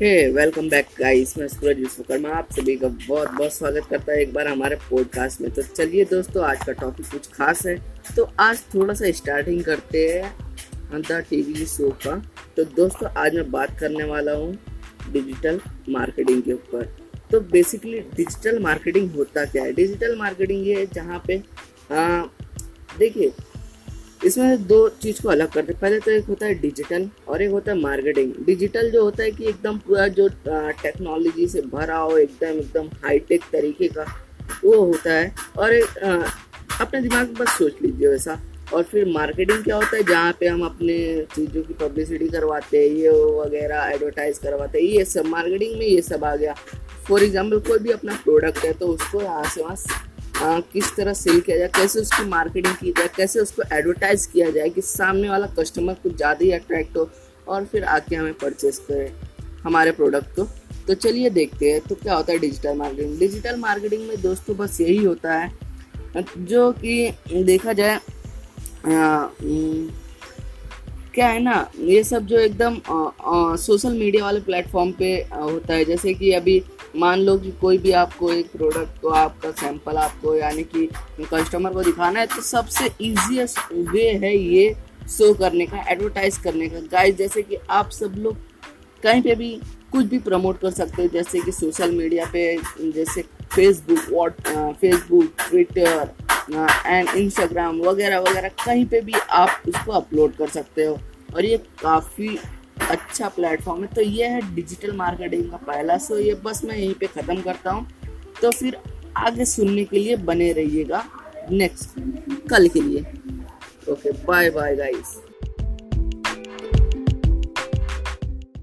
हे welcome back guys मैं सूरज विश्वकर्मा, आप सभी का बहुत बहुत स्वागत करता है एक बार हमारे पॉडकास्ट में। तो चलिए दोस्तों, आज का टॉपिक कुछ खास है। तो आज थोड़ा सा स्टार्टिंग करते हैं द टीवी शो का। तो दोस्तों, आज मैं बात करने वाला हूँ डिजिटल मार्केटिंग के ऊपर। तो बेसिकली डिजिटल मार्केटिंग होता क्या है? डिजिटल मार्केटिंग ये है जहाँ पे देखिए इसमें दो चीज़ को अलग करते हैं। पहले तो एक होता है डिजिटल और एक होता है मार्केटिंग डिजिटल जो होता है कि एकदम पूरा जो टेक्नोलॉजी से भरा हो, एकदम एकदम हाईटेक तरीके का, वो होता है। और एक अपने दिमाग में बस सोच लीजिए वैसा। और फिर मार्केटिंग क्या होता है, जहाँ पे हम अपने चीज़ों की पब्लिसिटी करवाते हैं, ये वगैरह एडवर्टाइज करवाते हैं, ये सब। मार्केटिंग में ये सब आ गया। फॉर एग्ज़ाम्पल कोई भी अपना प्रोडक्ट है तो उसको यहाँ से वहाँ आ, किस तरह सेल किया जाए कैसे उसकी मार्केटिंग की जाए कैसे उसको एडवर्टाइज किया जाए कि सामने वाला कस्टमर कुछ ज़्यादा ही अट्रैक्ट हो और फिर आके हमें परचेस करें हमारे प्रोडक्ट को। तो चलिए देखते हैं तो क्या होता है डिजिटल मार्केटिंग डिजिटल मार्केटिंग में दोस्तों बस यही होता है जो कि देखा जाए क्या है ना ये सब जो एकदम सोशल मीडिया वाले प्लेटफॉर्म पे होता है। जैसे कि अभी मान लो कि कोई भी आपको एक प्रोडक्ट को, आपका सैंपल आपको, यानी कि कस्टमर को दिखाना है तो सबसे इजीएस्ट वे है ये शो करने का एडवर्टाइज करने का। गाइस जैसे कि आप सब लोग कहीं पे भी कुछ भी प्रमोट कर सकते हो, जैसे कि सोशल मीडिया पे, जैसे Facebook what Facebook Twitter and Instagram वगैरह वगैरह, कहीं पे भी आप उसको अपलोड कर सकते हो। और ये काफ़ी अच्छा प्लेटफॉर्म है। तो ये है डिजिटल मार्केटिंग का पहला। सो ये बस मैं यहीं पे ख़त्म करता हूँ। तो फिर आगे सुनने के लिए बने रहिएगा। नेक्स्ट कल के लिए। Okay bye bye guys